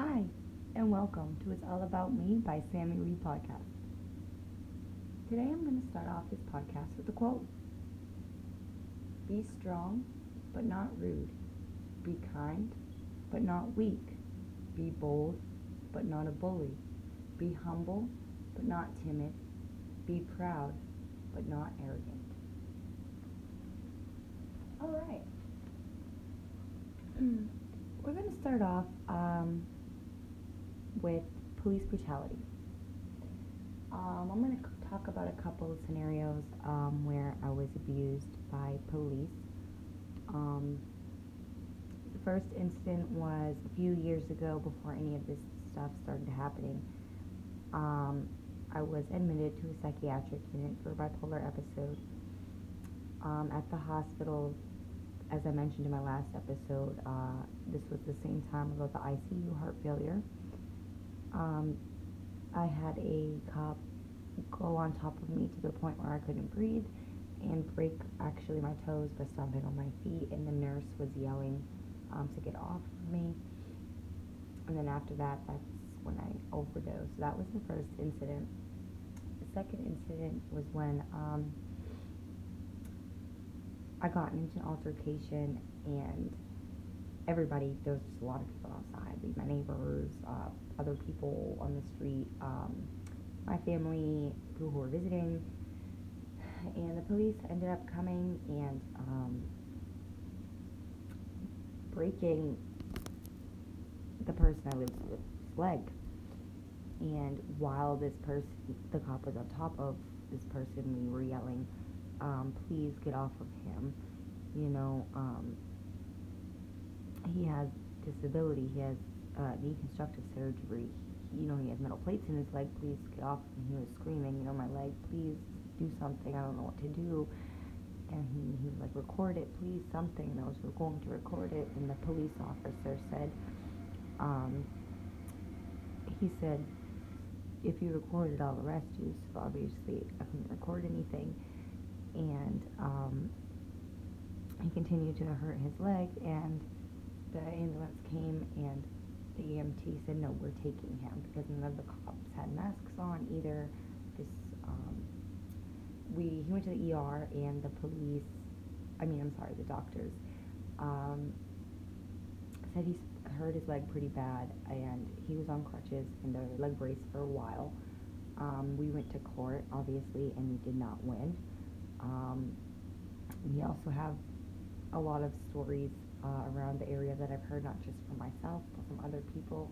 Hi, and welcome to It's All About Me by Sammie Lee Podcast. Today I'm going to start off this podcast with a quote Be strong, but not rude. Be kind, but not weak. Be bold, but not a bully. Be humble, but not timid. Be proud, but not arrogant. All right. We're going to start off um, with police brutality. Um, I'm going to talk about a couple of scenarios um, where I was abused by police. Um, the first incident was a few years ago before any of this stuff started happening. Um, I was admitted to a psychiatric unit for a bipolar episode. Um, at the hospital, as I mentioned in my last episode, uh, this was the same time about the ICU heart failure. Um, I had a cop go on top of me to the point where I couldn't breathe and break actually my toes by stomping on my feet, and the nurse was yelling um, to get off of me. And then after that, that's when I overdosed. So that was the first incident. The second incident was when um, I got into an altercation and everybody, there was just a lot of people outside, like my neighbors, uh, other people on the street, um, my family, people who were visiting. And the police ended up coming and um, breaking the person I lived with leg. And while this person, the cop was on top of this person, we were yelling, um, please get off of him. You know, um, he has disability. He has uh, reconstructive surgery. You know, he has metal plates in his leg. Please get off. And he was screaming, you know, my leg. Please do something. I don't know what to do. And he, he was like, record it, please, something. And I was going to record it. And the police officer said, um, he said, if you record it, I'll arrest you. So obviously, I couldn't record anything. And um, he continued to hurt his leg. And the ambulance came and the EMT said, no, we're taking him because none of the cops had masks on either. This, um, we, he went to the ER and the police, I mean, I'm sorry, the doctors, um, said he hurt his leg pretty bad and he was on crutches and a leg brace for a while. Um, we went to court, obviously, and we did not win. Um, we also have a lot of stories uh, around the area that I've heard, not just from myself, but from other people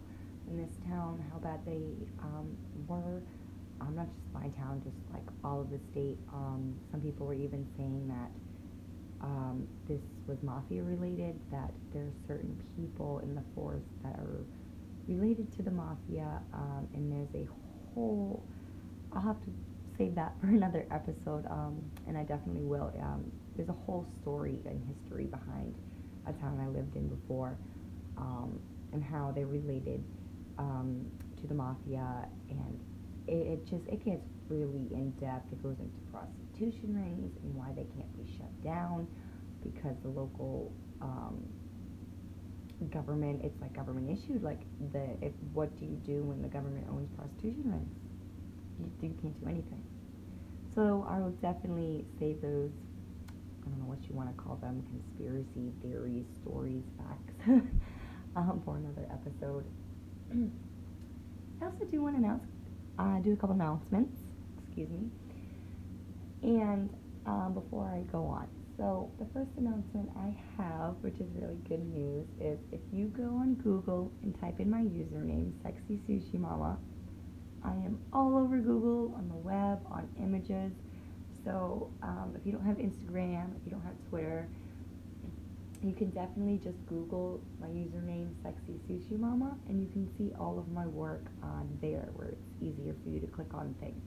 in this town, how bad they um, were. Um, not just my town, just like all of the state. Um, some people were even saying that um, this was mafia related, that there are certain people in the forest that are related to the mafia, um, and there's a whole, I'll have to save that for another episode, um, and I definitely will. Um, there's a whole story and history behind a town I lived in before, um, and how they related um, to the mafia, and it, it, just it gets really in depth. It goes into prostitution rings and why they can't be shut down because the local um, government it's like government issued. Like the if what do you do when the government owns prostitution rings? You, you can't do anything. So I will definitely save those I don't know what you want to call them, conspiracy theories, stories, facts, um, for another episode. I also do want to announce, uh, do a couple announcements, excuse me. And um, before I go on, so the first announcement I have, which is really good news, is if you go on Google and type in my username, Sexy Sushi Mama, I am all over Google, on the web, on images. So um, if you don't have Instagram, if you don't have Twitter, you can definitely just Google my username, Sexy Sushi Mama, and you can see all of my work on there where it's easier for you to click on things.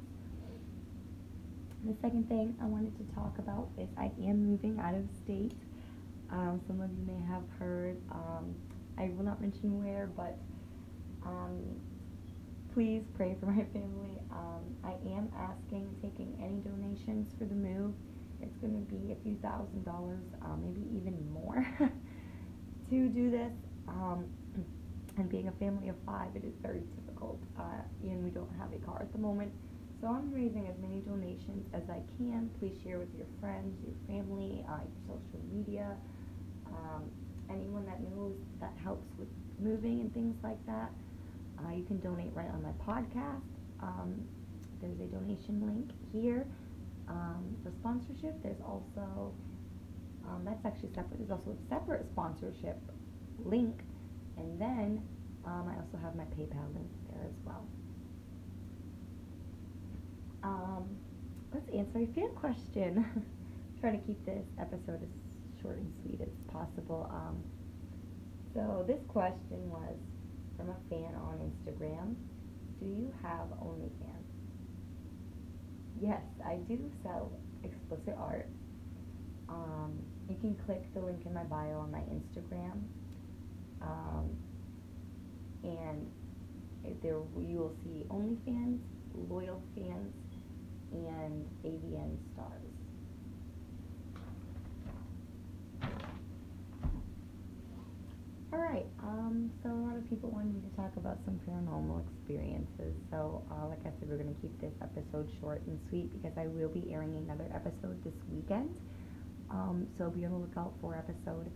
The second thing I wanted to talk about is I am moving out of state. Um, some of you may have heard. Um, I will not mention where, but um, please pray for my family. Um, I am asking, taking any donations for the move. It's going to be a few thousand dollars, uh, maybe even more, to do this. Um, And being a family of five, it is very difficult, uh, and we don't have a car at the moment. So I'm raising as many donations as I can. Please share with your friends, your family, uh, your social media, um, anyone that knows that helps with moving and things like that. Uh, you can donate right on my podcast. Um, there's a donation link here um, for sponsorship. There's also um, that's actually separate. There's also a separate sponsorship link, and then um, I also have my PayPal link there as well. Um, let's answer a fan question. trying to keep this episode as short and sweet as possible. Um, so this question was from a fan Instagram. Do you have OnlyFans? Yes, I do sell explicit art. Um, you can click the link in my bio on my Instagram, um, and there you will see OnlyFans, loyal fans, and AVN stars. Alright, um, so a lot of people wanted me to talk about some paranormal experiences. So, uh, like I said, we're going to keep this episode short and sweet because I will be airing another episode this weekend. Um, so be on the lookout for episode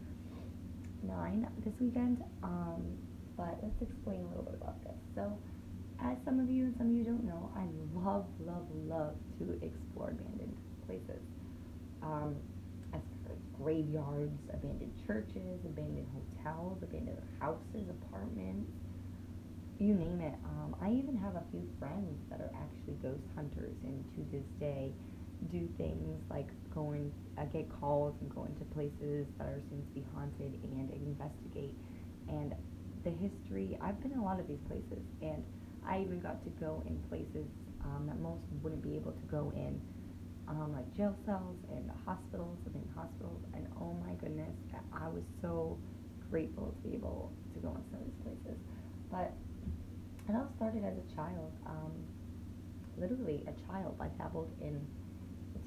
9 this weekend. Um, but let's explain a little bit about this. So, as some of you and some of you don't know, I love, love, love to explore abandoned places. Um, graveyards, abandoned churches, abandoned hotels, abandoned houses, apartments, you name it. Um, I even have a few friends that are actually ghost hunters, and to this day, do things like going, uh, get calls and go into places that are assumed to be haunted and investigate. And the history, I've been in a lot of these places, and I even got to go in places um, that most wouldn't be able to go in, um, like jail cells and hospitals, I mean hospitals, and oh my goodness, I was so grateful to be able to go in some of these places. But it all started as a child, um, literally a child. I dabbled in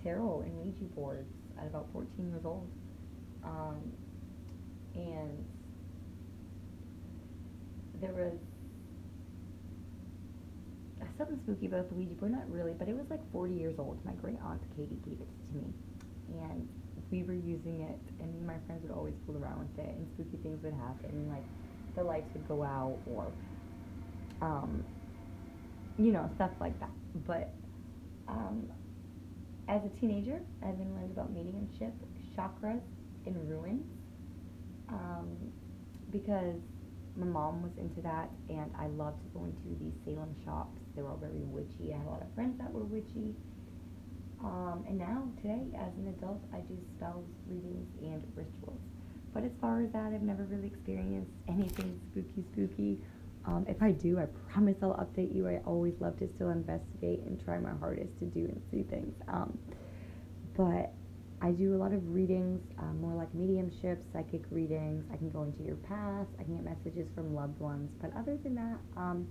tarot and Ouija boards at about 14 years old. Um, and there was something spooky about the Ouija board, not really, but it was like 40 years old. My great aunt Katie gave it to me, and we were using it, and me and my friends would always fool around with it, and spooky things would happen, like the lights would go out, or um, you know, stuff like that. But um, as a teenager, I then learned about mediumship, chakras, and ruins, um, because my mom was into that, and I loved going to these Salem shops. They were all very witchy. I had a lot of friends that were witchy. Um, and now, today, as an adult, I do spells, readings, and rituals. But as far as that, I've never really experienced anything spooky, spooky. Um, if I do, I promise I'll update you. I always love to still investigate and try my hardest to do and see things. Um, but I do a lot of readings, uh, more like mediumship, psychic readings. I can go into your past. I can get messages from loved ones. But other than that, um,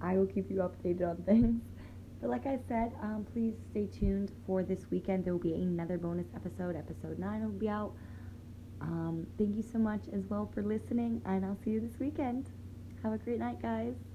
I will keep you updated on things. But like I said, um, please stay tuned for this weekend. There will be another bonus episode. Episode 9 will be out. Um, thank you so much as well for listening, and I'll see you this weekend. Have a great night, guys.